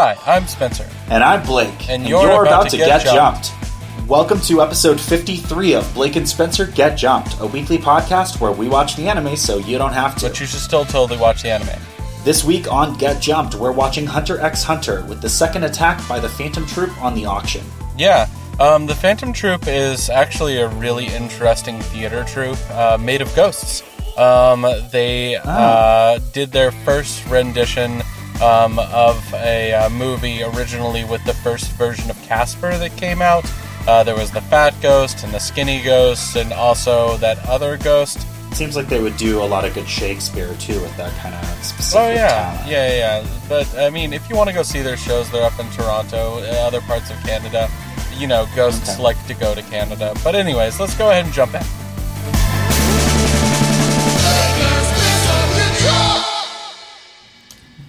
Hi, I'm Spencer. And I'm Blake. And you're about to get jumped. Welcome to episode 53 of Blake and Spencer Get Jumped, a weekly podcast where we watch the anime so you don't have to. But you should still totally watch the anime. This week on Get Jumped, we're watching Hunter x Hunter with the second attack by the Phantom Troop on the auction. Yeah, um, the Phantom Troop is actually a really interesting theater troupe uh, made of ghosts. Um, they Oh. uh, did their first rendition um, of a uh, movie originally with the first version of Casper that came out. Uh, there was the fat ghost and the skinny ghost, and also that other ghost. Seems like they would do a lot of good Shakespeare too with that kind of specific Oh yeah, talent. yeah, yeah. But I mean, if you want to go see their shows, they're up in Toronto, uh, other parts of Canada. You know, ghosts Okay. like to go to Canada. But anyways, let's go ahead and jump in.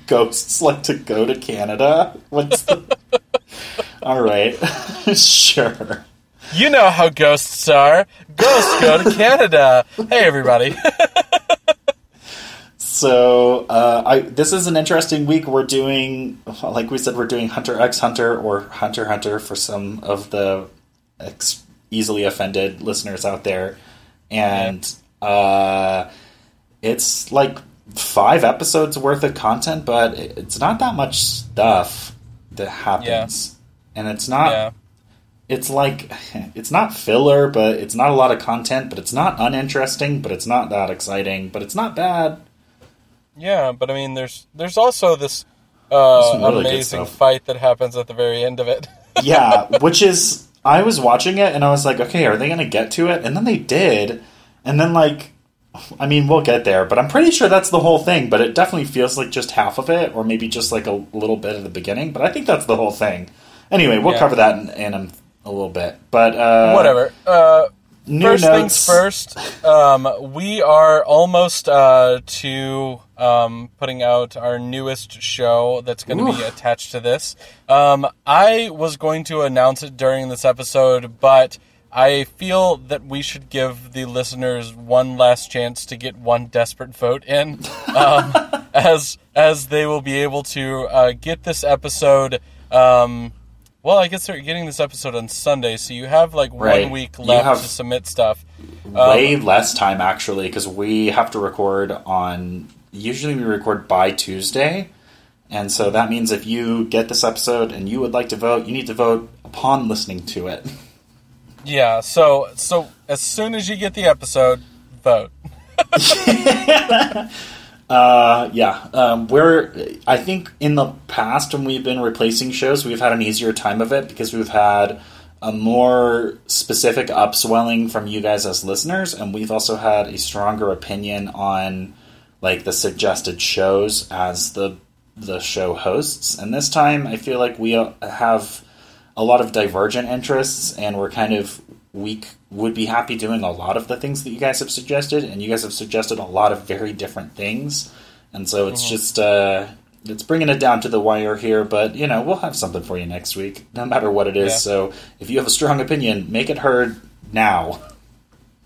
Ghosts like to go to Canada? What's the. Alright, sure. You know how ghosts are. Ghosts go to Canada. Hey, everybody. So, uh, I this is an interesting week. We're doing, like we said, we're doing Hunter x Hunter or Hunter Hunter for some of the ex- easily offended listeners out there, and uh, it's like five episodes worth of content, but it's not that much stuff that happens, and it's not. yeah. It's like it's not filler, but it's not a lot of content, but it's not uninteresting, but it's not that exciting, but it's not bad. Yeah, but I mean, there's there's also this uh, really amazing fight that happens at the very end of it. yeah, which is I was watching it and I was like, okay, are they going to get to it? And then they did, and then like, I mean, we'll get there, but I'm pretty sure that's the whole thing. But it definitely feels like just half of it, or maybe just like a little bit at the beginning. But I think that's the whole thing. Anyway, we'll Yeah. cover that in, in a, a little bit. But uh, Whatever. Uh, New first notes. things first. Um, we are almost uh, to um, putting out our newest show that's going to be attached to this. Um, I was going to announce it during this episode, but I feel that we should give the listeners one last chance to get one desperate vote in, um, as as they will be able to uh, get this episode. Um, well, I guess they're getting this episode on Sunday, so you have like Right. one week left to submit stuff. way less time actually because we have to record on. Usually, we record by Tuesday. And so that means if you get this episode and you would like to vote, you need to vote upon listening to it. Yeah, so so as soon as you get the episode, vote. Uh, yeah, um, we're. I think in the past when we've been replacing shows, we've had an easier time of it because we've had a more specific upswelling from you guys as listeners, and we've also had a stronger opinion on like the suggested shows as the the show hosts. And this time, I feel like we uh, have a lot of divergent interests, and we're kind of we would be happy doing a lot of the things that you guys have suggested, and you guys have suggested a lot of very different things, and so it's just uh, it's bringing it down to the wire here. But you know, we'll have something for you next week, no matter what it is. Yeah. So if you have a strong opinion, make it heard now.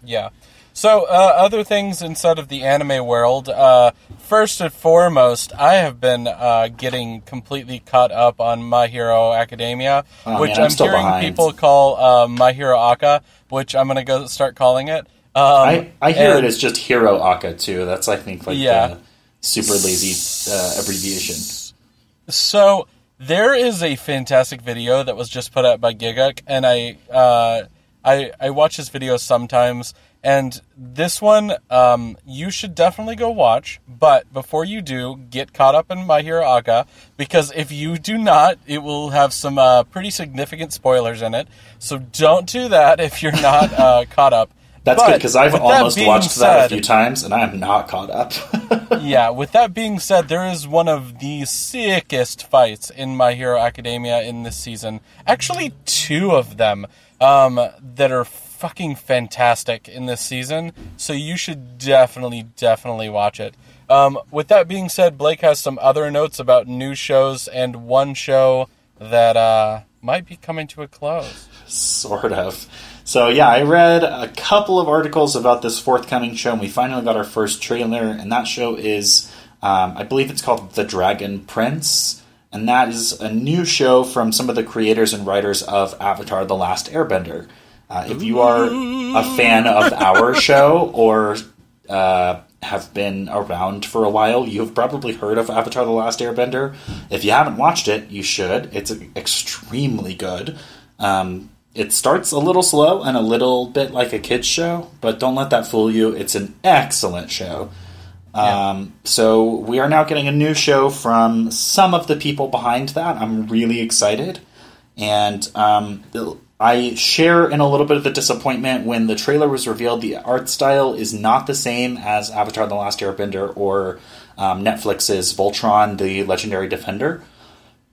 Yeah. So uh, other things inside of the anime world. Uh, first and foremost, I have been uh, getting completely caught up on My Hero Academia, Oh, which man, I'm I'm, still hearing behind. people call uh, My Hero Aca, which I'm gonna go start calling it. Um, I, I hear and- it as just Hero Aca too. That's I think like Yeah. the super lazy uh, abbreviation. So there is a fantastic video that was just put out by Gigguk, and I uh, I I watch his videos sometimes. And this one, um, you should definitely go watch. But before you do, get caught up in My Hero Aca because if you do not, it will have some uh, pretty significant spoilers in it. So don't do that if you're not uh, caught up. That's But good because I've that almost being watched that a few times and I am not caught up. yeah, with that being said, there is one of the sickest fights in My Hero Academia in this season. Actually, two of them um, that are fucking fantastic in this season. So you should definitely, definitely watch it. Um, with that being said, Blake has some other notes about new shows and one show that uh, might be coming to a close. sort of. So yeah, I read a couple of articles about this forthcoming show, and we finally got our first trailer. And that show is, um, I believe it's called The Dragon Prince, and that is a new show from some of the creators and writers of Avatar: The Last Airbender. Uh, if you are a fan of our show or uh, have been around for a while, you've probably heard of Avatar: The Last Airbender. If you haven't watched it, you should. It's extremely good. Um, it starts a little slow and a little bit like a kids show, but don't let that fool you. It's an excellent show. Yeah. Um, so we are now getting a new show from some of the people behind that. I'm really excited, and um, I share in a little bit of the disappointment when the trailer was revealed. The art style is not the same as Avatar: The Last Airbender or um, Netflix's Voltron: The Legendary Defender,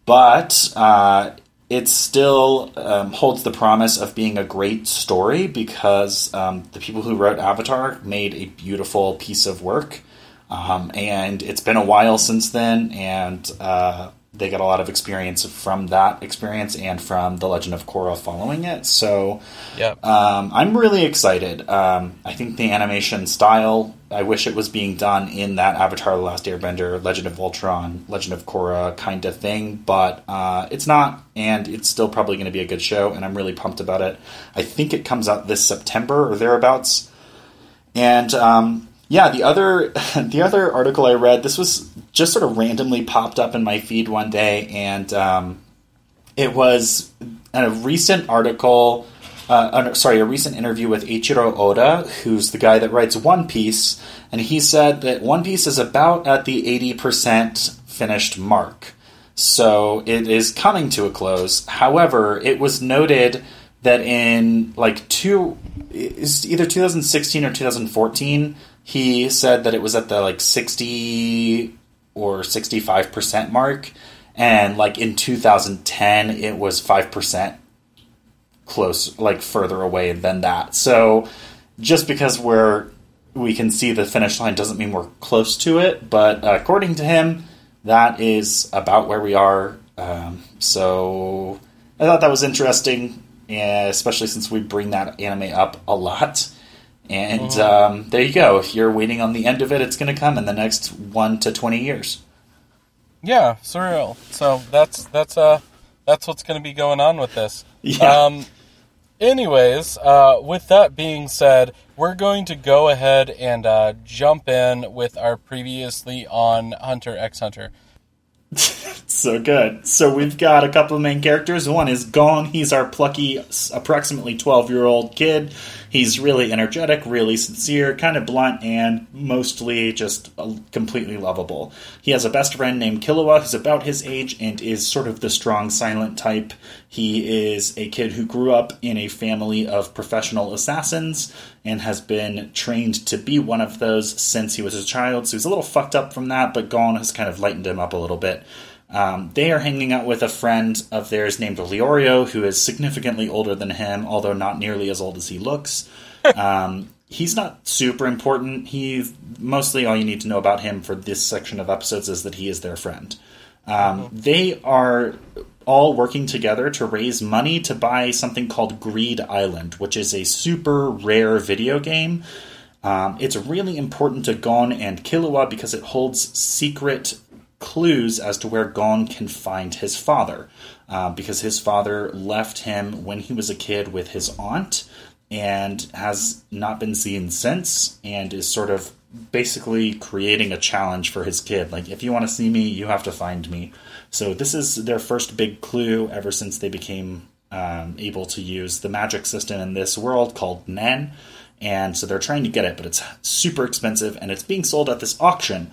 but uh, it still um, holds the promise of being a great story because um, the people who wrote Avatar made a beautiful piece of work. Um, and it's been a while since then, and uh, they got a lot of experience from that experience and from the Legend of Korra following it. So, yep. um, I'm really excited. Um, I think the animation style. I wish it was being done in that Avatar: The Last Airbender, Legend of Voltron, Legend of Korra kind of thing, but uh, it's not, and it's still probably going to be a good show. And I'm really pumped about it. I think it comes out this September or thereabouts, and um, yeah, the other the other article I read, this was just sort of randomly popped up in my feed one day, and um, it was a recent article. Uh, sorry, a recent interview with Eiichiro Oda, who's the guy that writes One Piece, and he said that One Piece is about at the eighty percent finished mark. So it is coming to a close. However, it was noted that in like two, either 2016 or 2014, he said that it was at the like 60 or 65% mark. And like in 2010 it was 5% close like further away than that. So just because we're we can see the finish line doesn't mean we're close to it but according to him that is about where we are. Um, so i thought that was interesting especially since we bring that anime up a lot and um, there you go. If you're waiting on the end of it, it's going to come in the next one to twenty years. Yeah, surreal. So that's that's uh that's what's going to be going on with this. Yeah. Um, anyways, uh, with that being said, we're going to go ahead and uh, jump in with our previously on Hunter x Hunter. so good. So we've got a couple of main characters. One is Gon. He's our plucky, approximately 12 year old kid. He's really energetic, really sincere, kind of blunt, and mostly just uh, completely lovable. He has a best friend named Killua who's about his age and is sort of the strong, silent type. He is a kid who grew up in a family of professional assassins and has been trained to be one of those since he was a child. So he's a little fucked up from that, but Gon has kind of lightened him up a little bit. Um, they are hanging out with a friend of theirs named Leorio, who is significantly older than him, although not nearly as old as he looks. um, he's not super important. He mostly all you need to know about him for this section of episodes is that he is their friend. Um, mm-hmm. They are all working together to raise money to buy something called Greed Island, which is a super rare video game. Um, it's really important to Gon and Killua because it holds secret clues as to where Gon can find his father. Uh, because his father left him when he was a kid with his aunt and has not been seen since and is sort of basically creating a challenge for his kid. Like, if you want to see me, you have to find me. So, this is their first big clue ever since they became um, able to use the magic system in this world called Nen. And so they're trying to get it, but it's super expensive and it's being sold at this auction.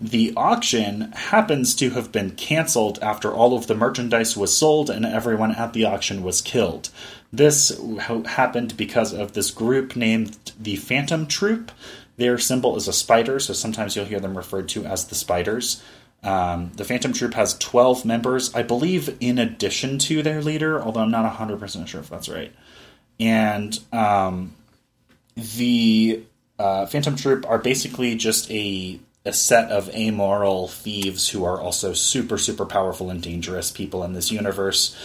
The auction happens to have been canceled after all of the merchandise was sold and everyone at the auction was killed. This happened because of this group named the Phantom Troop, their symbol is a spider, so sometimes you'll hear them referred to as the spiders. Um, the Phantom Troop has 12 members, I believe, in addition to their leader, although I'm not 100% sure if that's right. And um, the uh, Phantom Troop are basically just a, a set of amoral thieves who are also super, super powerful and dangerous people in this universe.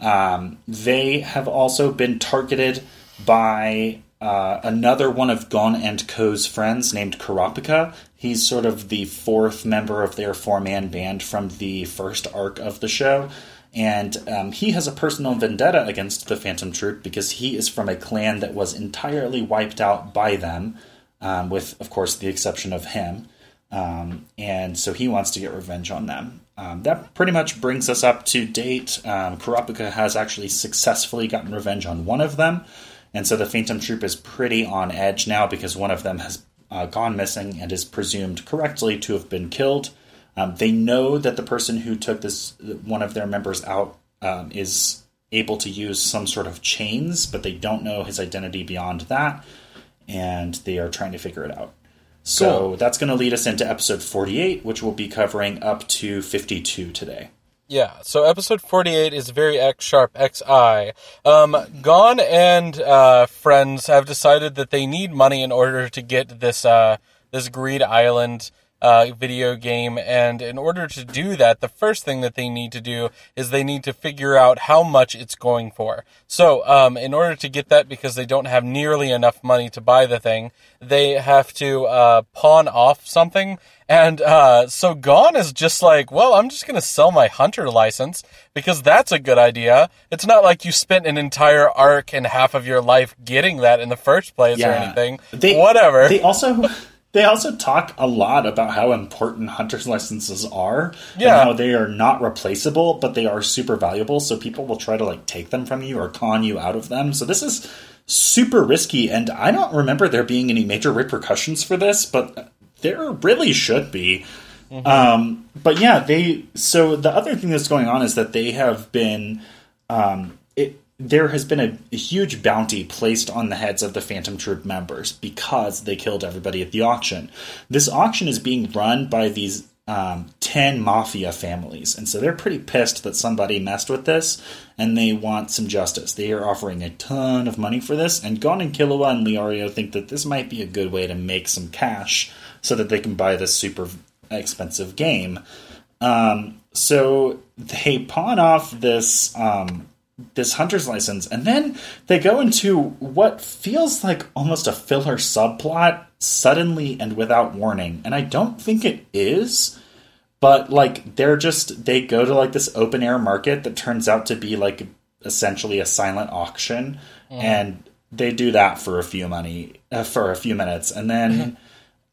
Um, they have also been targeted by uh, another one of Gon and Ko's friends named Kurapika. He's sort of the fourth member of their four man band from the first arc of the show. And um, he has a personal vendetta against the Phantom Troop because he is from a clan that was entirely wiped out by them, um, with, of course, the exception of him. Um, and so he wants to get revenge on them. Um, that pretty much brings us up to date. Um, Kurapika has actually successfully gotten revenge on one of them, and so the Phantom Troop is pretty on edge now because one of them has uh, gone missing and is presumed correctly to have been killed. Um, they know that the person who took this one of their members out um, is able to use some sort of chains, but they don't know his identity beyond that, and they are trying to figure it out. So Cool. that's going to lead us into episode 48, which we'll be covering up to 52 today. Yeah, so episode 48 is very X sharp XI. Um, Gon and uh, friends have decided that they need money in order to get this uh, this Greed Island uh, video game, and in order to do that, the first thing that they need to do is they need to figure out how much it's going for. So, um, in order to get that, because they don't have nearly enough money to buy the thing, they have to uh, pawn off something. And uh, so Gon is just like, well, I'm just going to sell my hunter license because that's a good idea. It's not like you spent an entire arc and half of your life getting that in the first place or anything. They, Whatever. They also they also talk a lot about how important hunter's licenses are Yeah. and how they are not replaceable, but they are super valuable. So people will try to like take them from you or con you out of them. So this is super risky, and I don't remember there being any major repercussions for this, but there really should be. Um, but yeah, they. So the other thing that's going on is that they have been. Um, there has been a, a huge bounty placed on the heads of the Phantom Troop members because they killed everybody at the auction. This auction is being run by these um, 10 mafia families, and so they're pretty pissed that somebody messed with this, and they want some justice. They are offering a ton of money for this, and Gon and Killua and Leorio think that this might be a good way to make some cash so that they can buy this super expensive game. Um, so they pawn off this um, this hunter's license, and then they go into what feels like almost a filler subplot suddenly and without warning. And I don't think it is, but like they're just they go to like this open air market that turns out to be like essentially a silent auction, and they do that for a few money uh, for a few minutes, and then.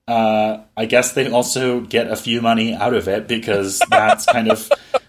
Uh, I guess they also get a few money out of it because that's kind of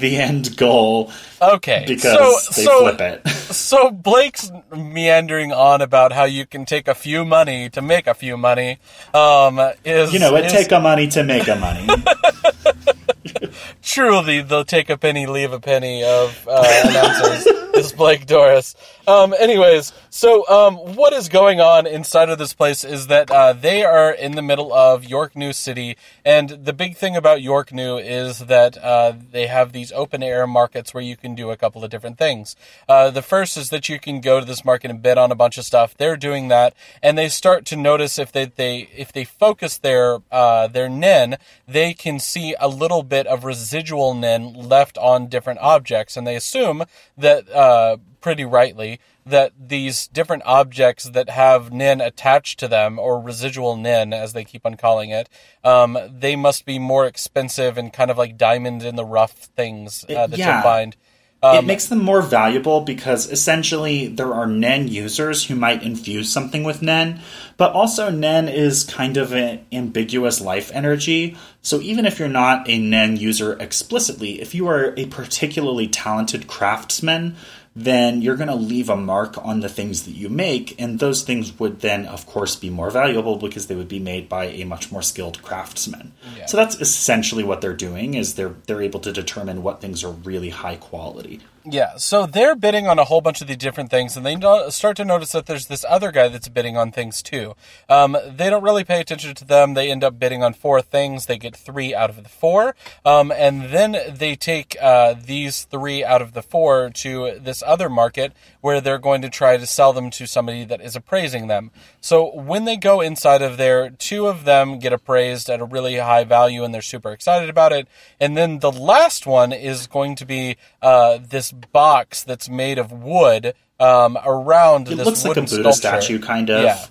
the end goal okay. because so, they so, flip it. so Blake's meandering on about how you can take a few money to make a few money. Um, is You know, it is- take a money to make a money. truly they'll take a penny, leave a penny of uh, announcers is Blake Doris. Um, anyways, so um, what is going on inside of this place is that uh, they are in the middle of York New City, and the big thing about York New is that uh, they have these open air markets where you can do a couple of different things. Uh, the first is that you can go to this market and bid on a bunch of stuff. They're doing that, and they start to notice if they, they if they focus their uh, their nen, they can see a little bit of residual nen left on different objects, and they assume that uh, pretty rightly that these different objects that have nen attached to them, or residual nen as they keep on calling it, um, they must be more expensive and kind of like diamond in the rough things uh, that Yeah. you'll find. It um, makes them more valuable because essentially there are Nen users who might infuse something with Nen, but also Nen is kind of an ambiguous life energy. So even if you're not a Nen user explicitly, if you are a particularly talented craftsman, then you're going to leave a mark on the things that you make, and those things would then, of course, be more valuable because they would be made by a much more skilled craftsman. So that's essentially what they're doing is they're they're able to determine what things are really high quality. Yeah, so they're bidding on a whole bunch of the different things, and they start to notice that there's this other guy that's bidding on things too. Um, they don't really pay attention to them. They end up bidding on four things. They get three out of the four, um, and then they take uh, these three out of the four to this other market where they're going to try to sell them to somebody that is appraising them. So when they go inside of there, two of them get appraised at a really high value and they're super excited about it. And then the last one is going to be uh, this box that's made of wood um, around It this looks like a Buddha sculpture. statue, kind of. Yeah.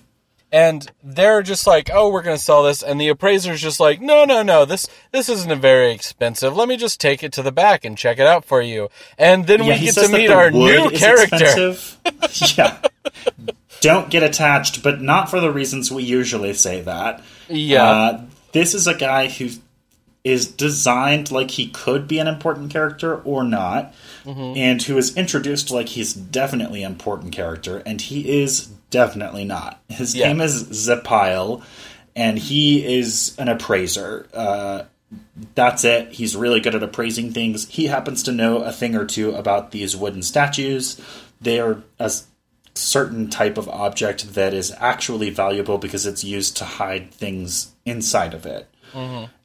And they're just like, "Oh, we're going to sell this," and the appraiser's just like, "No, no, no. This this isn't very expensive. Let me just take it to the back and check it out for you." And then Yeah, we get to meet our new character. yeah. Don't get attached, but not for the reasons we usually say that. Yeah. Uh, this is a guy who is designed like he could be an important character or not, Mm-hmm. and who is introduced like he's definitely an important character, and he is definitely not. His Yeah. name is Zepile, and he is an appraiser. Uh, that's it. He's really good at appraising things. He happens to know a thing or two about these wooden statues. They are a certain type of object that is actually valuable because it's used to hide things inside of it.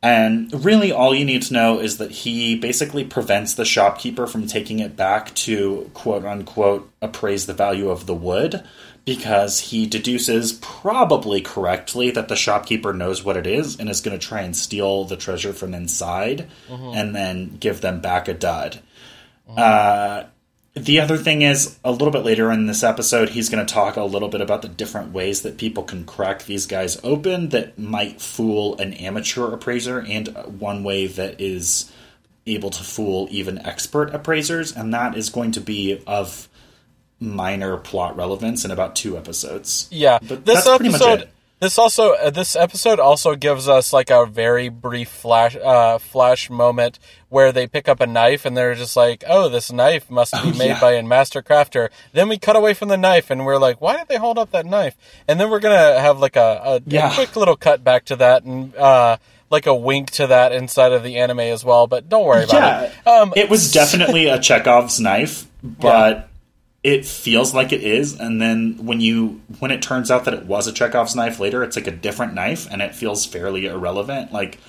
And really, all you need to know is that he basically prevents the shopkeeper from taking it back to quote unquote appraise the value of the wood because he deduces, probably correctly, that the shopkeeper knows what it is and is going to try and steal the treasure from inside and then give them back a dud. Uh, the other thing is, a little bit later in this episode, he's going to talk a little bit about the different ways that people can crack these guys open that might fool an amateur appraiser, and one way that is able to fool even expert appraisers, and that is going to be of minor plot relevance in about two episodes. Yeah, But this that's pretty much episode. it. This also uh, this episode also gives us like a very brief flash uh, flash moment where they pick up a knife and they're just like, "Oh, this knife must be made yeah. by a master crafter." Then we cut away from the knife and we're like, "Why did they hold up that knife?" And then we're gonna have like a, a, a quick little cut back to that and uh, like a wink to that inside of the anime as well. But don't worry about Yeah, it. Um, it was definitely a Chekhov's knife, but it feels like it is. And then when you when it turns out that it was a Chekhov's knife later, it's like a different knife, and it feels fairly irrelevant. Like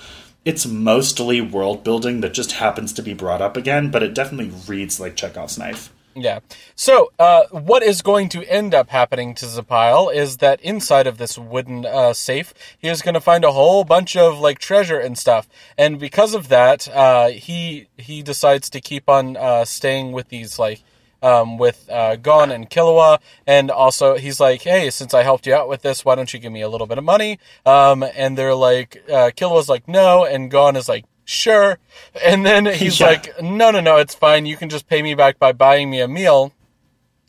it's mostly world building that just happens to be brought up again, but it definitely reads like Chekhov's knife. Yeah. So, uh, what is going to end up happening to Zepile is that inside of this wooden uh, safe, he is going to find a whole bunch of like treasure and stuff, and because of that, uh, he he decides to keep on uh, staying with these like. Um, with uh, Gon and Killua, and also he's like, "Hey, since I helped you out with this, why don't you give me a little bit of money?" Um, and they're like, uh, Killua's like, "No," and Gon is like, "Sure," and then he's Yeah. like, no, no, no, it's fine. You can just pay me back by buying me a meal.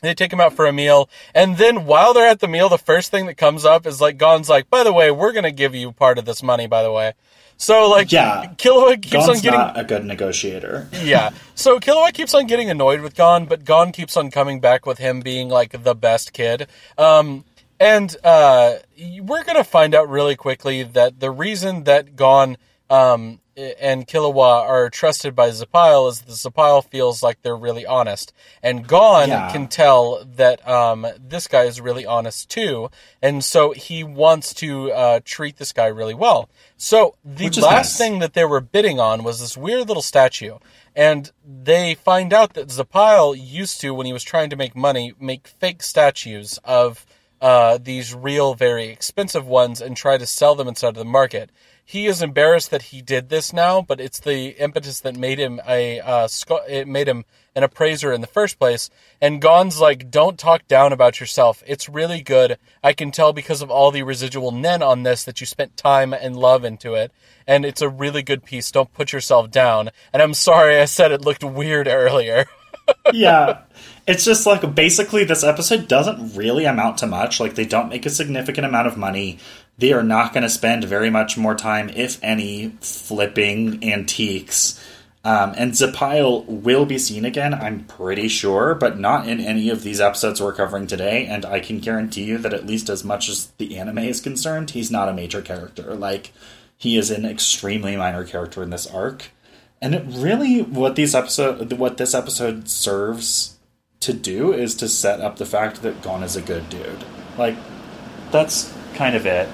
They take him out for a meal, and then while they're at the meal, the first thing that comes up is like Gon's like, by the way, we're gonna give you part of this money, by the way. So like, Yeah. Killua keeps Gon's on getting not a good negotiator. yeah. So Killua keeps on getting annoyed with Gon, but Gon keeps on coming back with him being like the best kid. Um, and uh, we're gonna find out really quickly that the reason that Gon um, and Killua are trusted by Zepile is that Zepile feels like they're really honest, and Gon Yeah. can tell that um, this guy is really honest too, and so he wants to uh, treat this guy really well. So the last nice. thing that they were bidding on was this weird little statue. And they find out that Zepile used to, when he was trying to make money, make fake statues of uh, these real, very expensive ones and try to sell them inside of the market. He is embarrassed that he did this now, but it's the impetus that made him a uh, it made him an appraiser in the first place. And Gon's like, "Don't talk down about yourself. It's really good. I can tell because of all the residual nen on this that you spent time and love into it, and it's a really good piece. Don't put yourself down." And I'm sorry I said it looked weird earlier. yeah. It's just like basically this episode doesn't really amount to much. Like they don't make a significant amount of money. They are not going to spend very much more time, if any, flipping antiques. Um, and Zepile will be seen again, I'm pretty sure, but not in any of these episodes we're covering today. And I can guarantee you that at least as much as the anime is concerned, he's not a major character. Like he is an extremely minor character in this arc. And it really, what these episode, what this episode serves to do is to set up the fact that Gon is a good dude. Like, that's kind of it.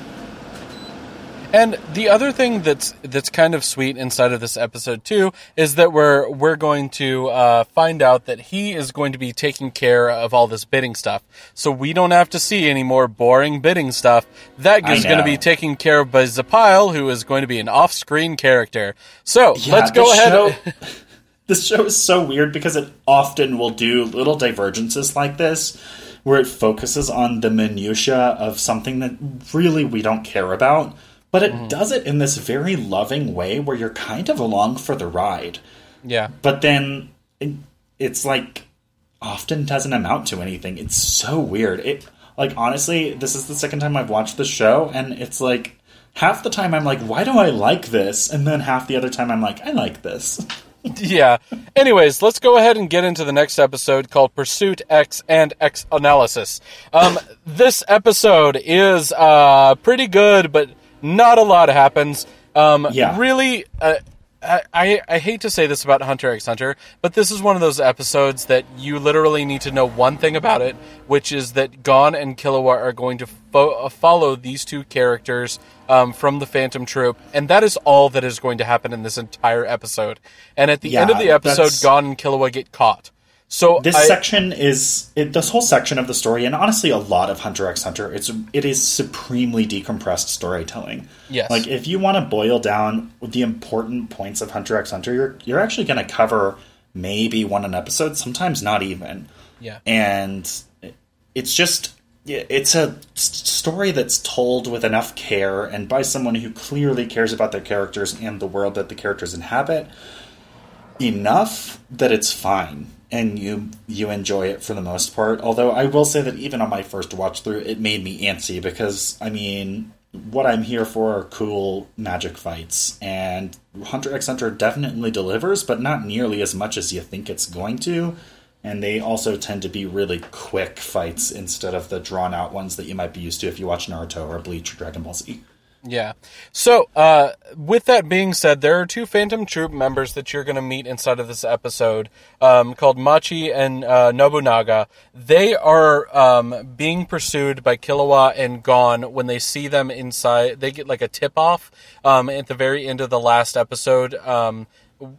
And the other thing that's that's kind of sweet inside of this episode too is that we're we're going to uh, find out that he is going to be taking care of all this bidding stuff, so we don't have to see any more boring bidding stuff. That is going to be taken care of by Zepile, who is going to be an off-screen character. So Yeah, let's go ahead. show- this show is so weird because it often will do little divergences like this where it focuses on the minutia of something that really we don't care about but it Mm-hmm. does it in this very loving way where you're kind of along for the ride yeah, but then it, it's like often doesn't amount to anything it's so weird it like honestly this is the second time i've watched the show and it's like half the time i'm like why do i like this and then half the other time i'm like i like this yeah. Anyways, let's go ahead and get into the next episode called Pursuit X and X Analysis. Um, this episode is uh, pretty good, but not a lot happens. Um, Yeah. Really, uh, I, I, hate to say this about Hunter x Hunter, but this is one of those episodes that you literally need to know one thing about it, which is that Gon and Killua are going to fo- uh, follow these two characters um, from the Phantom Troop, and that is all that is going to happen in this entire episode. And at the end of the episode, that's- Gon and Killua get caught. So This I- section is it, this whole section of the story, and honestly, a lot of Hunter x Hunter. It's it is supremely decompressed storytelling. Yes. like if you want to boil down the important points of Hunter x Hunter, you're you're actually going to cover maybe one an episode, sometimes not even. Yeah. and it's just it's a story that's told with enough care and by someone who clearly cares about their characters and the world that the characters inhabit enough that it's fine and you you enjoy it for the most part. Although i will say that even on my first watch through it made me antsy because i mean what i'm here for are cool magic fights and hunter x hunter definitely delivers but not nearly as much as you think it's going to and they also tend to be really quick fights instead of the drawn out ones that you might be used to if you watch naruto or bleach or dragon ball z Yeah. So, uh, with that being said, there are two Phantom Troop members that you're going to meet inside of this episode um, called Machi and uh, Nobunaga. They are um, being pursued by Killua and Gon when they see them inside. They get like a tip off um, at the very end of the last episode. Um,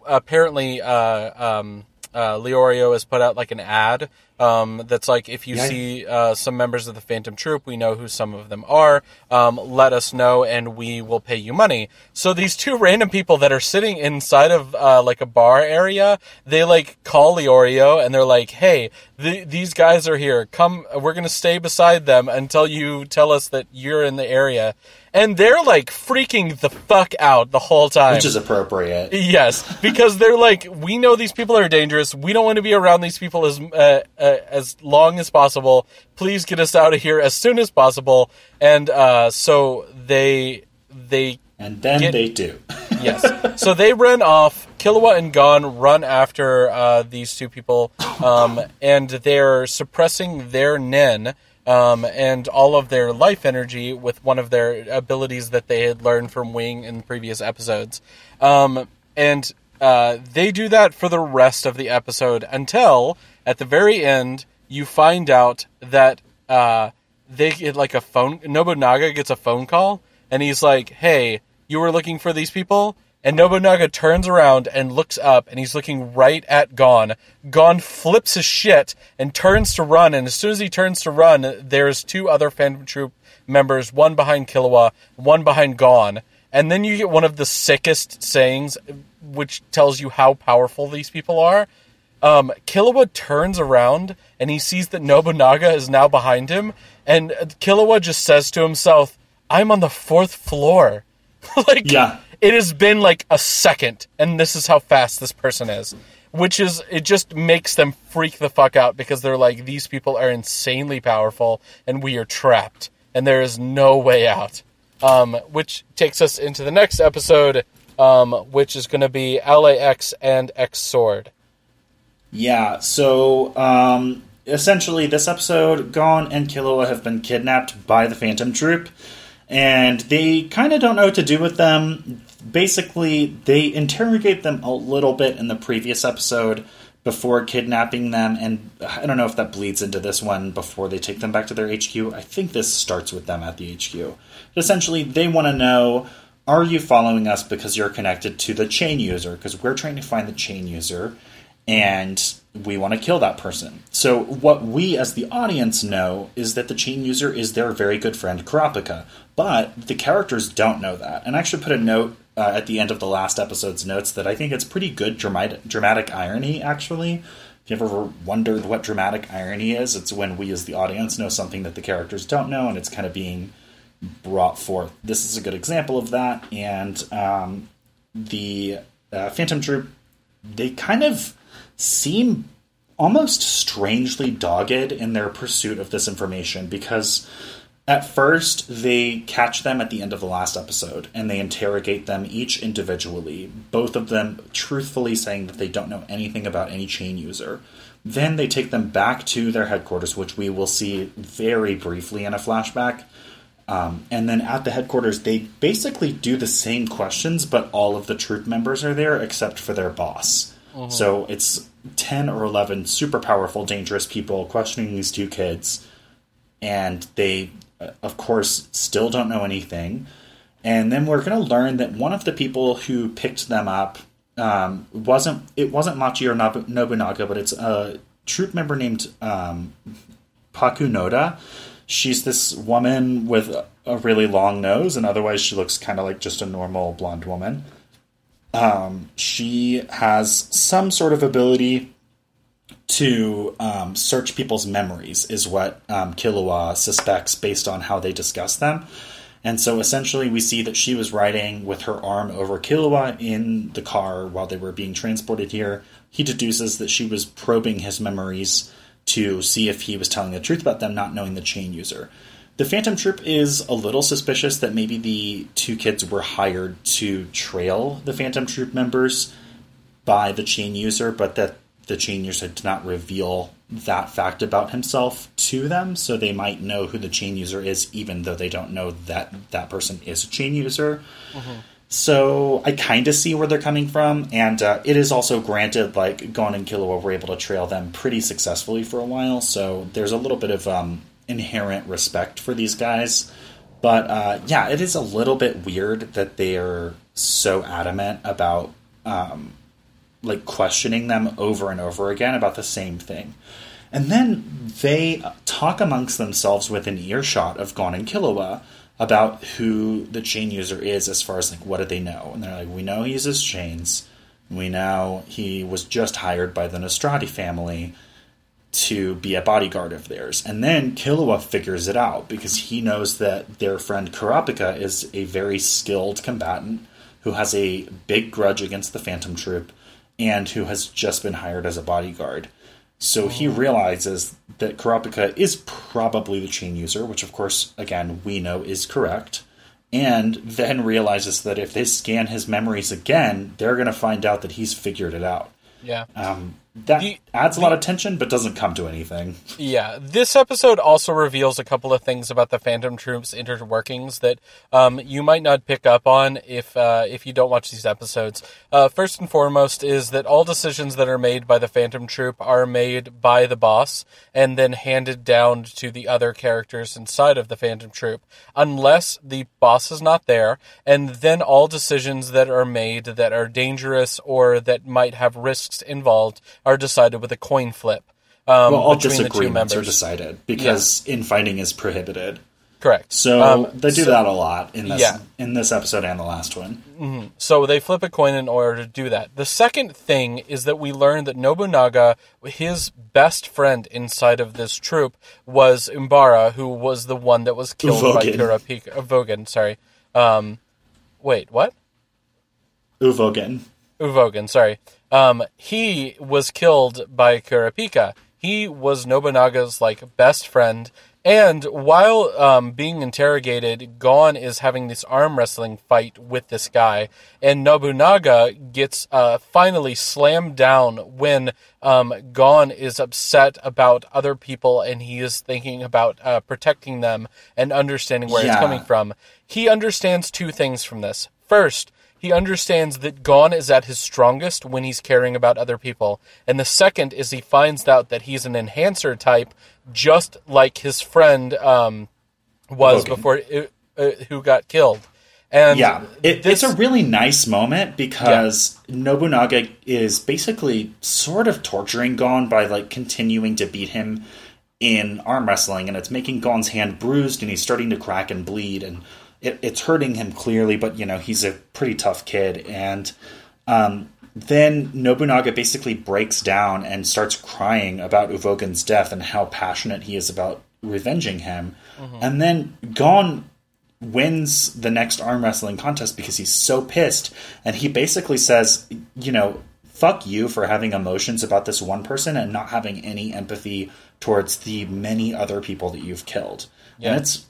apparently, uh, um, uh, Leorio has put out like an ad um, that's like if you Yeah. see uh, some members of the Phantom Troop, we know who some of them are. Um, let us know, and we will pay you money. So these two random people that are sitting inside of uh, like a bar area, they like call Leorio, and they're like, "Hey, th- these guys are here. Come, we're gonna stay beside them until you tell us that you're in the area." And they're like freaking the fuck out the whole time. which is appropriate Yes, because they're like, we know these people are dangerous. We don't want to be around these people as uh, uh, as long as possible. Please get us out of here as soon as possible. And uh, so they they and then Get- they do yes, so they run off. Killua and Gon run after uh, these two people, um, and they're suppressing their nen. Um, and all of their life energy with one of their abilities that they had learned from Wing in previous episodes. Um, and uh, they do that for the rest of the episode until at the very end you find out that uh, they get like a phone. Nobunaga gets a phone call, and he's like, "Hey, you were looking for these people." And Nobunaga turns around and looks up, and he's looking right at Gon. Gon flips his shit and turns to run. And as soon as he turns to run, there's two other Phantom Troop members, one behind Killua, one behind Gon. And then you get one of the sickest sayings, which tells you how powerful these people are. Um, Killua turns around and he sees that Nobunaga is now behind him, and Killua just says to himself, "I'm on the fourth floor." like, Yeah. it has been like a second, and this is how fast this person is. Which is, it just makes them freak the fuck out because they're like, these people are insanely powerful, and we are trapped, and there is no way out. Um, which takes us into the next episode, um, which is going to be LAX and X Sword. Yeah, so um, essentially, this episode, Gon and Killua have been kidnapped by the Phantom Troop, and they kind of don't know what to do with them. Basically, they interrogate them a little bit in the previous episode before kidnapping them, and I don't know if that bleeds into this one before they take them back to their HQ. I think this starts with them at the HQ. But essentially, they want to know are you following us because you're connected to the chain user? Because we're trying to find the chain user and we want to kill that person. So, what we as the audience know is that the chain user is their very good friend Kurapika, but the characters don't know that. And I actually put a note uh, at the end of the last episode's notes that I think it's pretty good dramatic, dramatic irony, actually. If you've ever wondered what dramatic irony is, it's when we as the audience know something that the characters don't know, and it's kind of being brought forth. This is a good example of that, and um, the uh, Phantom Troop, they kind of seem almost strangely dogged in their pursuit of this information because at first they catch them at the end of the last episode and they interrogate them each individually, both of them truthfully saying that they don't know anything about any chain user. Then they take them back to their headquarters, which we will see very briefly in a flashback. Um, and then at the headquarters, they basically do the same questions, but all of the troop members are there except for their boss. Mm-hmm. So it's 10 or 11 super powerful, dangerous people questioning these two kids. And they, uh, of course, still don't know anything. And then we're going to learn that one of the people who picked them up um, wasn't it wasn't Machi or Nobunaga, but it's a troop member named um, Pakunoda. She's this woman with a really long nose, and otherwise she looks kind of like just a normal blonde woman. Um, she has some sort of ability to um, search people's memories, is what um, Killua suspects based on how they discuss them. And so essentially, we see that she was riding with her arm over Killua in the car while they were being transported here. He deduces that she was probing his memories to see if he was telling the truth about them, not knowing the chain user. The Phantom Troop is a little suspicious that maybe the two kids were hired to trail the Phantom Troop members by the chain user, but that the chain user did not reveal that fact about himself to them, so they might know who the chain user is, even though they don't know that that person is a chain user. Mm-hmm. So I kind of see where they're coming from, and uh, it is also granted like Gon and Killua were able to trail them pretty successfully for a while, so there's a little bit of um, inherent respect for these guys. But uh, yeah, it is a little bit weird that they're so adamant about um, like questioning them over and over again about the same thing. And then they talk amongst themselves within earshot of Gon and Killua about who the chain user is as far as like what do they know. And they're like, we know he uses chains. We know he was just hired by the Nostrade family to be a bodyguard of theirs. And then Killua figures it out because he knows that their friend Kurapika is a very skilled combatant who has a big grudge against the Phantom Troop and who has just been hired as a bodyguard. So he oh. realizes that Kurapika is probably the chain user, which of course, again, we know is correct. And then realizes that if they scan his memories again, they're going to find out that he's figured it out. Yeah. Um, that the, adds a lot of tension, but doesn't come to anything. Yeah, this episode also reveals a couple of things about the Phantom Troop's interworkings that um, you might not pick up on if uh, if you don't watch these episodes. Uh, first and foremost is that all decisions that are made by the Phantom Troop are made by the boss and then handed down to the other characters inside of the Phantom Troop, unless the boss is not there, and then all decisions that are made that are dangerous or that might have risks involved are decided with a coin flip. Um, well, all disagreements are decided because yeah. infighting is prohibited. Correct. So um, they do so, that a lot in this yeah. in this episode and the last one. Mm-hmm. So they flip a coin in order to do that. The second thing is that we learn that Nobunaga, his best friend inside of this troop, was Umbara, who was the one that was killed by Kurapika. Uh, Vogan, sorry. Um, wait, what? Uvogin. Uvogin, sorry. Um, he was killed by Kurapika. He was Nobunaga's like best friend, and while um, being interrogated, Gon is having this arm wrestling fight with this guy, and Nobunaga gets uh, finally slammed down when um, Gon is upset about other people and he is thinking about uh, protecting them and understanding where yeah. it's coming from. He understands two things from this. First, he understands that Gon is at his strongest when he's caring about other people. And the second is he finds out that he's an enhancer type, just like his friend um, was before uh, uh, who got killed. And Yeah, it, this- it's a really nice moment because Nobunaga is basically sort of torturing Gon by like continuing to beat him in arm wrestling, and it's making Gon's hand bruised, and he's starting to crack and bleed, and it, it's hurting him clearly. But you know, he's a pretty tough kid, and um, then Nobunaga basically breaks down and starts crying about Uvogin's death and how passionate he is about revenging him. And then Gon wins the next arm wrestling contest because he's so pissed and he basically says you know fuck you for having emotions about this one person and not having any empathy towards the many other people that you've killed Yeah. and it's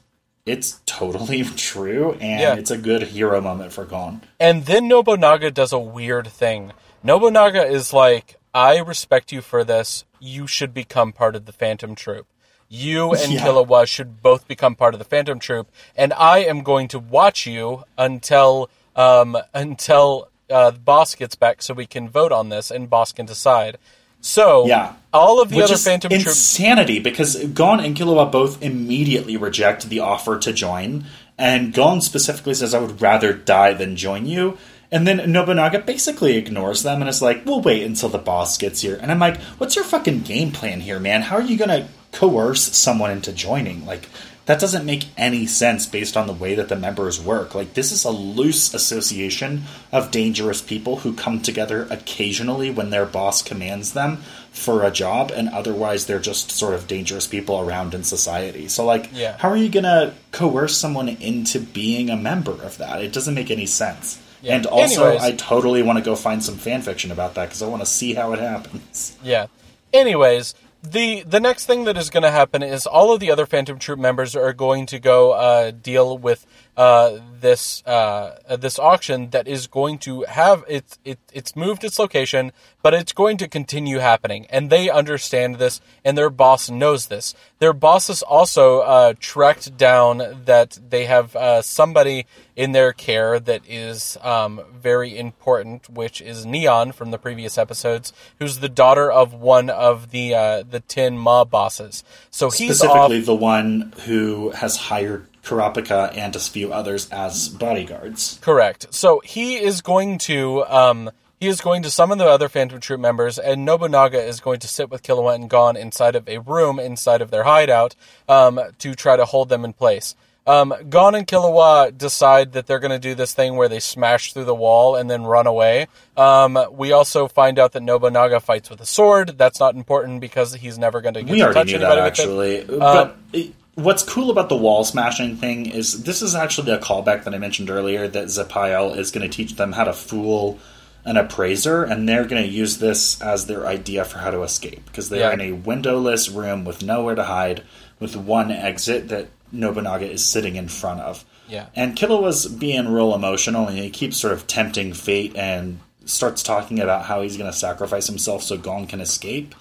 it's totally true and Yeah. it's a good hero moment for Gon And then Nobunaga does a weird thing. Nobunaga is like, I respect you for this. You should become part of the Phantom Troop. You and Yeah. Killua should both become part of the Phantom Troop, and I am going to watch you until um, until uh, the boss gets back, so we can vote on this and boss can decide. So Yeah. all of the Which other is Phantom Troop, insanity because Gon and Killua both immediately reject the offer to join, and Gon specifically says, "I would rather die than join you." And then Nobunaga basically ignores them and is like, "We'll wait until the boss gets here." And I'm like, "What's your fucking game plan here, man? How are you gonna coerce someone into joining? Like, that doesn't make any sense based on the way that the members work. Like, this is a loose association of dangerous people who come together occasionally when their boss commands them for a job, and otherwise they're just sort of dangerous people around in society. So, like, Yeah. how are you gonna coerce someone into being a member of that? It doesn't make any sense. Yeah. And also, Anyways. I totally want to go find some fan fiction about that because I want to see how it happens. Yeah. Anyways, the the next thing that is going to happen is all of the other Phantom Troop members are going to go uh, deal with uh, this uh, this auction that is going to have it's it, it's moved its location, but it's going to continue happening, and they understand this, and their boss knows this. Their boss has also uh, tracked down that they have uh, somebody in their care that is um, very important, which is Neon from the previous episodes, who's the daughter of one of the uh, the ten mob bosses. So he's off. Specifically, the one who has hired Kurapika and a few others as bodyguards. Correct. So he is going to um, he is going to summon the other Phantom Troop members, and Nobunaga is going to sit with Killua and Gon inside of a room inside of their hideout um, to try to hold them in place. Um, Gon and Killua decide that they're going to do this thing where they smash through the wall and then run away. Um, we also find out that Nobunaga fights with a sword. That's not important because he's never going to get We to touch anybody that with it. actually. but it, what's cool about the wall smashing thing is this is actually a callback that I mentioned earlier that Zepile is going to teach them how to fool an appraiser, and they're going to use this as their idea for how to escape because they're Yeah. in a windowless room with nowhere to hide, with one exit that Nobunaga is sitting in front of. Yeah. And Killua's being real emotional, and he keeps sort of tempting fate and starts talking about how he's going to sacrifice himself so Gon can escape.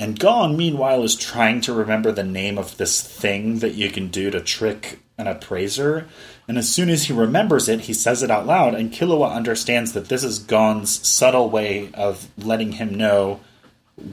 And Gon, meanwhile, is trying to remember the name of this thing that you can do to trick an appraiser. And as soon as he remembers it, he says it out loud, and Killua understands that this is Gon's subtle way of letting him know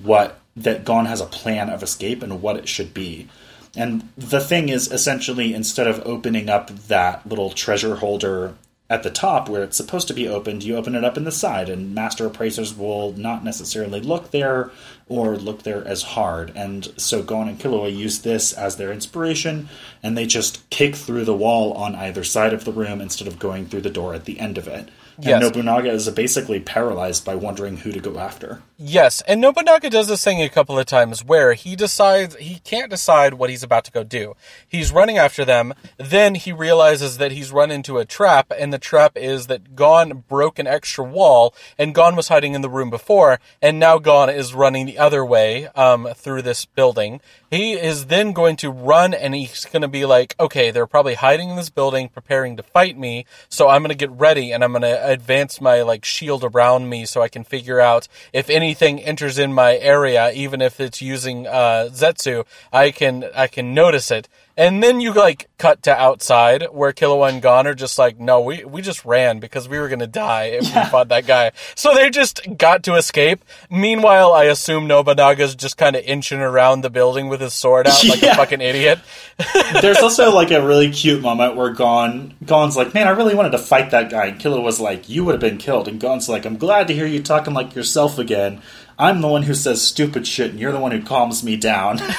what that Gon has a plan of escape and what it should be. And the thing is, essentially, instead of opening up that little treasure holder at the top where it's supposed to be opened, you open it up in the side, and master appraisers will not necessarily look there or look there as hard. And so Gon and Killua use this as their inspiration, and they just kick through the wall on either side of the room instead of going through the door at the end of it. And Yes. Nobunaga is basically paralyzed by wondering who to go after. Yes, and Nobunaga does this thing a couple of times where he decides he can't decide what he's about to go do. He's running after them, then he realizes that he's run into a trap, and the trap is that Gon broke an extra wall, and Gon was hiding in the room before, and now Gon is running the other way um, through this building. He is then going to run, and he's going to be like, okay, they're probably hiding in this building, preparing to fight me, so I'm going to get ready, and I'm going to advance my like shield around me so I can figure out if anything enters in my area, even if it's using uh, Zetsu, I can I can notice it. And then you like cut to outside where Killua and Gon are just like, no, we, we just ran because we were going to die if we fought that guy. So they just got to escape. Meanwhile, I assume Nobunaga's just kind of inching around the building with his sword out like Yeah. a fucking idiot. There's also like a really cute moment where Gon Gon's like, "Man, I really wanted to fight that guy." And Killua was like, "You would have been killed." And Gon's like, "I'm glad to hear you talking like yourself again. I'm the one who says stupid shit, and you're the one who calms me down."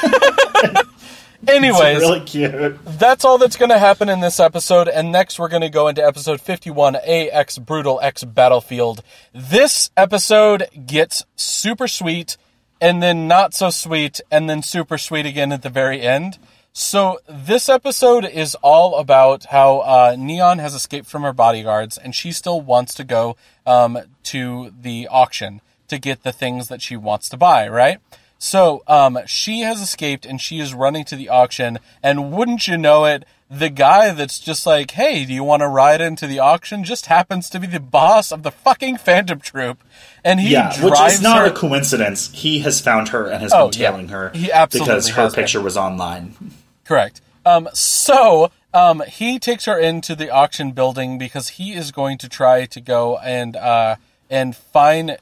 Anyways, it's really cute. that's all that's going to happen in this episode. And next, we're going to go into episode 51 AX Brutal X Battlefield. This episode gets super sweet, and then not so sweet, and then super sweet again at the very end. So, this episode is all about how uh, Neon has escaped from her bodyguards, and she still wants to go um, to the auction to get the things that she wants to buy, right? So, um, she has escaped and she is running to the auction. And wouldn't you know it, the guy that's just like, hey, do you want to ride into the auction? Just happens to be the boss of the fucking Phantom Troop. And he Yeah, drives which is not her. a coincidence. He has found her and has Oh, been yeah. tailing her He absolutely because her has been. picture was online. Correct. Um, so um, he takes her into the auction building because he is going to try to go and uh, and find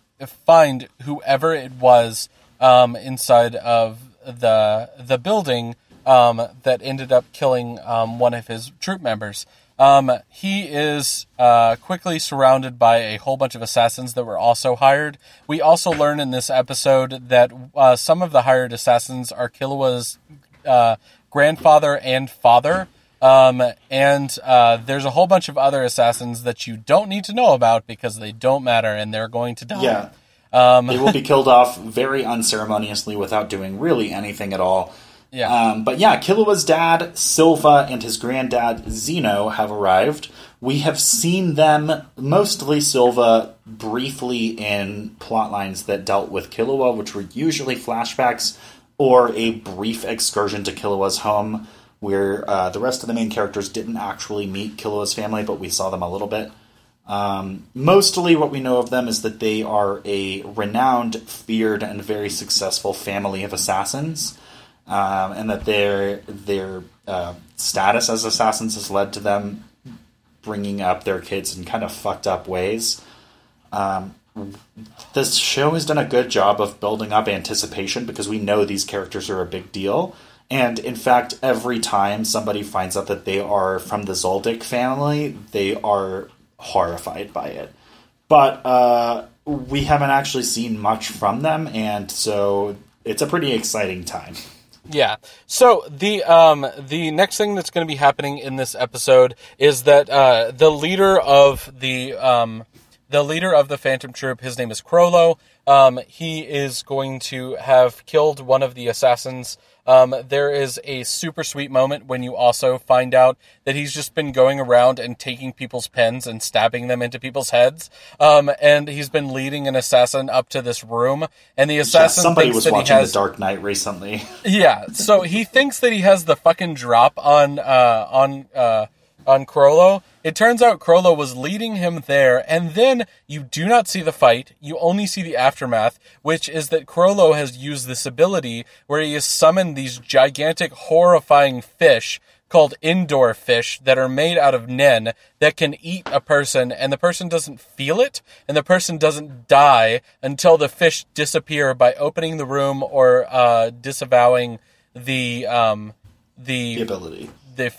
find whoever it was um, inside of the the building um, that ended up killing um, one of his troop members. Um, he is uh, quickly surrounded by a whole bunch of assassins that were also hired. We also learn in this episode that uh, some of the hired assassins are Killua's uh, grandfather and father. Um, and uh, there's a whole bunch of other assassins that you don't need to know about because they don't matter and they're going to die. Yeah. Um, they will be killed off very unceremoniously without doing really anything at all. Yeah. Um, but yeah, Killua's dad, Silva, and his granddad, Zeno, have arrived. We have seen them, mostly Silva, briefly in plot lines that dealt with Killua, which were usually flashbacks or a brief excursion to Killua's home, where uh, the rest of the main characters didn't actually meet Killua's family, but we saw them a little bit. Um, mostly, what we know of them is that they are a renowned, feared, and very successful family of assassins, um, and that their their uh, status as assassins has led to them bringing up their kids in kind of fucked up ways. Um, this show has done a good job of building up anticipation because we know these characters are a big deal. And in fact, every time somebody finds out that they are from the Zoldyck family, they are horrified by it. But uh, we haven't actually seen much from them, and so it's a pretty exciting time. Yeah. So the um the next thing that's going to be happening in this episode is that uh the leader of the um the leader of the Phantom Troop, his name is Chrollo. Um, he is going to have killed one of the assassins. Um, there is a super sweet moment when you also find out that he's just been going around and taking people's pens and stabbing them into people's heads. Um, and he's been leading an assassin up to this room, and the Yeah, assassin somebody thinks was that he watching has The Dark Knight recently. yeah, so he thinks that he has the fucking drop on uh, on uh, on Chrollo. It turns out Chrollo was leading him there, and then you do not see the fight. You only see the aftermath, which is that Chrollo has used this ability where he has summoned these gigantic, horrifying fish called indoor fish that are made out of nen that can eat a person and the person doesn't feel it and the person doesn't die until the fish disappear by opening the room or uh, disavowing the um, the ability. the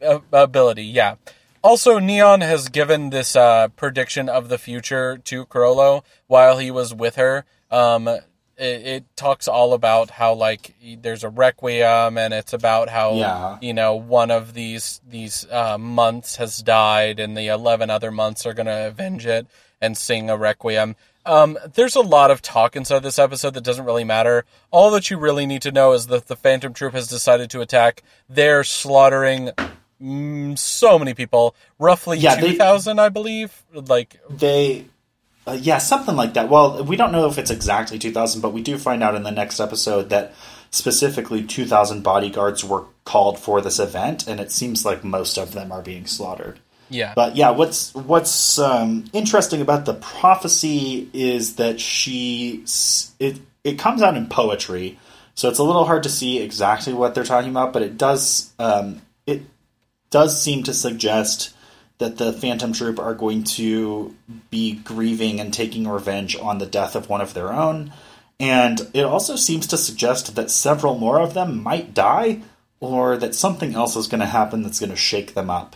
ability. Yeah. Also, Neon has given this uh, prediction of the future to Chrollo while he was with her. Um, it, it talks all about how like there's a requiem, and it's about how Yeah. you know one of these these uh, months has died, and the eleven other months are gonna avenge it and sing a requiem. Um, there's a lot of talk inside this episode that doesn't really matter. All that you really need to know is that the Phantom Troop has decided to attack. They're slaughtering mm, so many people, roughly Yeah, two thousand, I believe. Like, They, uh, yeah, something like that. Well, we don't know if it's exactly 2,000, but we do find out in the next episode that specifically 2,000 bodyguards were called for this event, and it seems like most of them are being slaughtered. yeah, But yeah, what's what's um, interesting about the prophecy is that she it it comes out in poetry. So it's a little hard to see exactly what they're talking about, but it does um, it does seem to suggest that the Phantom Troop are going to be grieving and taking revenge on the death of one of their own. And it also seems to suggest that several more of them might die, or that something else is going to happen that's going to shake them up.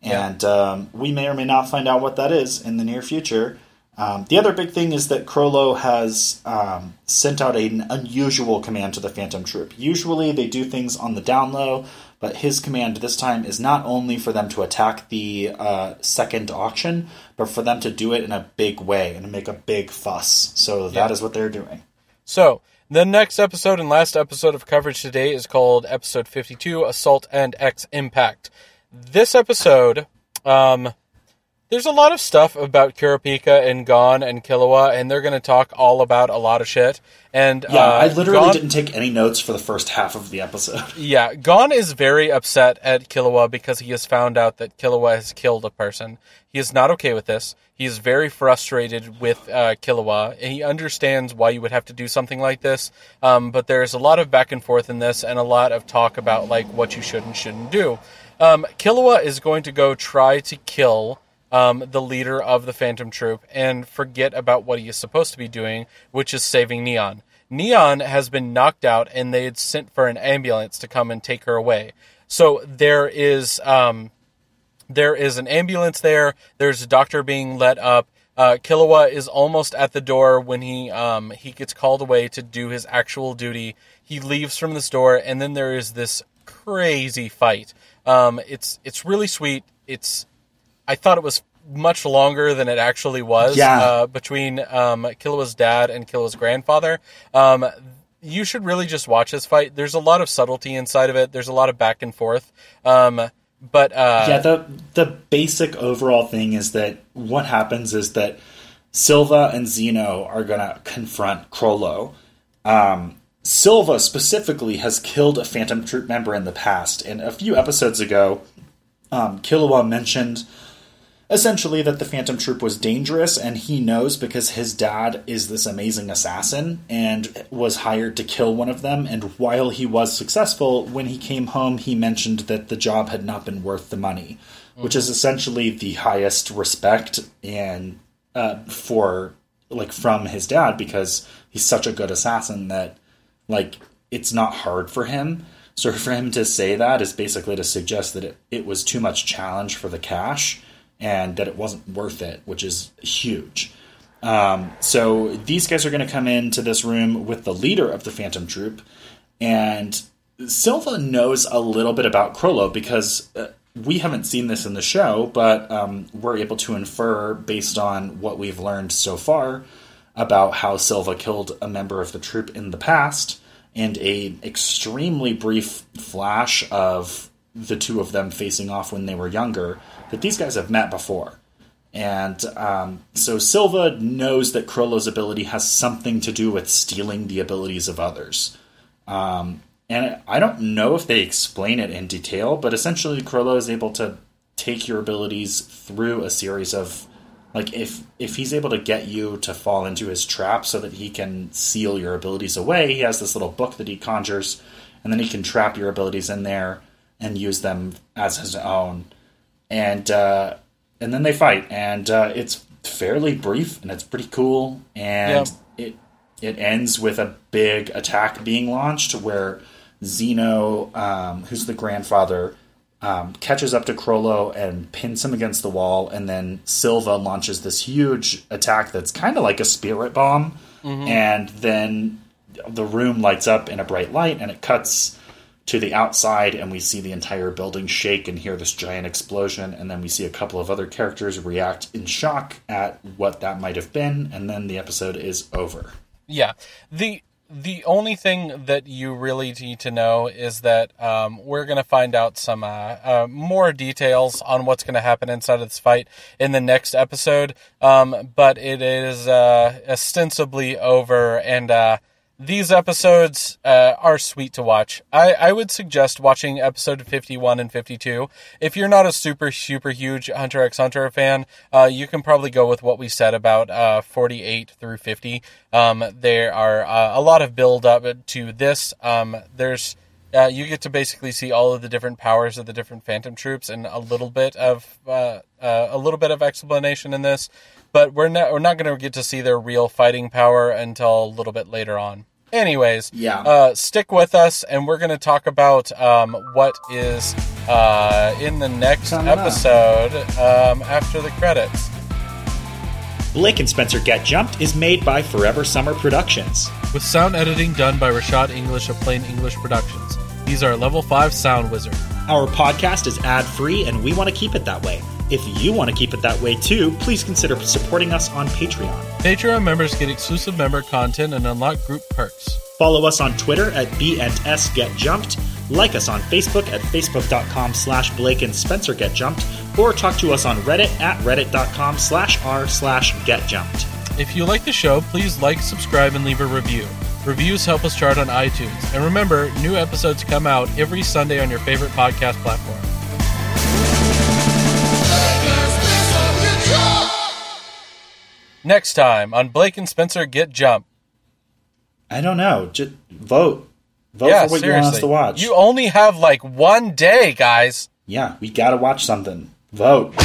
Yeah. And um, we may or may not find out what that is in the near future. Um, the other big thing is that Chrollo has um, sent out an unusual command to the Phantom Troop. Usually they do things on the down low, but his command this time is not only for them to attack the uh, second auction, but for them to do it in a big way and make a big fuss. So that is Yeah. what they're doing. So, the next episode and last episode of coverage today is called Episode 52 Assault and X Impact. This episode, um, there's a lot of stuff about Kurapika and Gon and Killua, and they're going to talk all about a lot of shit. And Yeah, uh, I literally Gon- didn't take any notes for the first half of the episode. Yeah, Gon is very upset at Killua because he has found out that Killua has killed a person. He is not okay with this. He is very frustrated with uh, Killua. and He understands why you would have to do something like this, um, but there's a lot of back and forth in this and a lot of talk about like what you should and shouldn't do. Um, Killua is going to go try to kill um, the leader of the Phantom Troop and forget about what he is supposed to be doing, which is saving Neon. Neon has been knocked out, and they had sent for an ambulance to come and take her away. So there is um, there is an ambulance there. There's a doctor being let up. Uh, Killua is almost at the door when he um, he gets called away to do his actual duty. He leaves from this door, and then there is this crazy fight. Um, it's it's really sweet. It's I thought it was much longer than it actually was. Yeah. Uh, between um, Killua's dad and Killua's grandfather. Um, you should really just watch this fight. There's a lot of subtlety inside of it. There's a lot of back and forth. Um, but uh, yeah, the the basic overall thing is that what happens is that Silva and Zeno are going to confront Chrollo. Um, Silva specifically has killed a Phantom Troop member in the past, and a few episodes ago, um, Killua mentioned essentially that the Phantom Troop was dangerous, and he knows because his dad is this amazing assassin and was hired to kill one of them. And while he was successful, when he came home, he mentioned that the job had not been worth the money, which is essentially the highest respect and uh, for like from his dad because he's such a good assassin that like it's not hard for him. So for him to say that is basically to suggest that it, it was too much challenge for the cash and that it wasn't worth it, which is huge. Um, so these guys are going to come into this room with the leader of the Phantom Troop, and Silva knows a little bit about Chrollo because uh, we haven't seen this in the show, but um, we're able to infer based on what we've learned so far about how Silva killed a member of the troop in the past, and a extremely brief flash of the two of them facing off when they were younger. That these guys have met before. And um, so Silva knows that Chrollo's ability has something to do with stealing the abilities of others. Um, and I don't know if they explain it in detail, but essentially Chrollo is able to take your abilities through a series of like if if he's able to get you to fall into his trap so that he can seal your abilities away, he has this little book that he conjures, and then he can trap your abilities in there and use them as his own. And uh, and then they fight, and uh, it's fairly brief and it's pretty cool, and it it ends with a big attack being launched where Zeno, um, who's the grandfather, um, catches up to Chrollo and pins him against the wall, and then Silva launches this huge attack that's kind of like a spirit bomb, and then the room lights up in a bright light, and it cuts to the outside, and we see the entire building shake and hear this giant explosion, and then we see a couple of other characters react in shock at what that might have been, and then the episode is over. Yeah. The the only thing that you really need to know is that um, we're going to find out some uh, uh, more details on what's going to happen inside of this fight in the next episode. Um, but it is uh, ostensibly over, and uh, these episodes uh, are sweet to watch. I, I would suggest watching episode 51 and 52. If you're not a super, super huge Hunter x Hunter fan, uh, you can probably go with what we said about uh, 48 through 50. Um, there are uh, a lot of build up to this. Um, there's uh, you get to basically see all of the different powers of the different Phantom troops and a little bit of uh, a little bit of explanation in this but we're not we're not going to get to see their real fighting power until a little bit later on. Anyways, Yeah. uh, stick with us, and we're going to talk about um, what is uh, in the next Coming episode um, after the credits. Blake and Spencer Get Jumped is made by Forever Summer Productions. With sound editing done by Rashad English of Plain English Productions. He's our level five sound wizard. Our podcast is ad free and we want to keep it that way. If you want to keep it that way too, please consider supporting us on Patreon. Patreon members get exclusive member content and unlock group perks. Follow us on Twitter at B&S Get Jumped, like us on Facebook at facebook.com slash Blake and Spencer Get Jumped, or talk to us on Reddit at reddit.com slash r slash Get Jumped. If you like the show, please like, subscribe, and leave a review. Reviews help us chart on iTunes. And remember, new episodes come out every Sunday on your favorite podcast platform. Next time on Blake and Spencer Get Jump. I don't know. Just vote. Vote yeah, for what seriously. you want us to watch. You only have like one day, guys. yeah, we gotta watch something. Vote.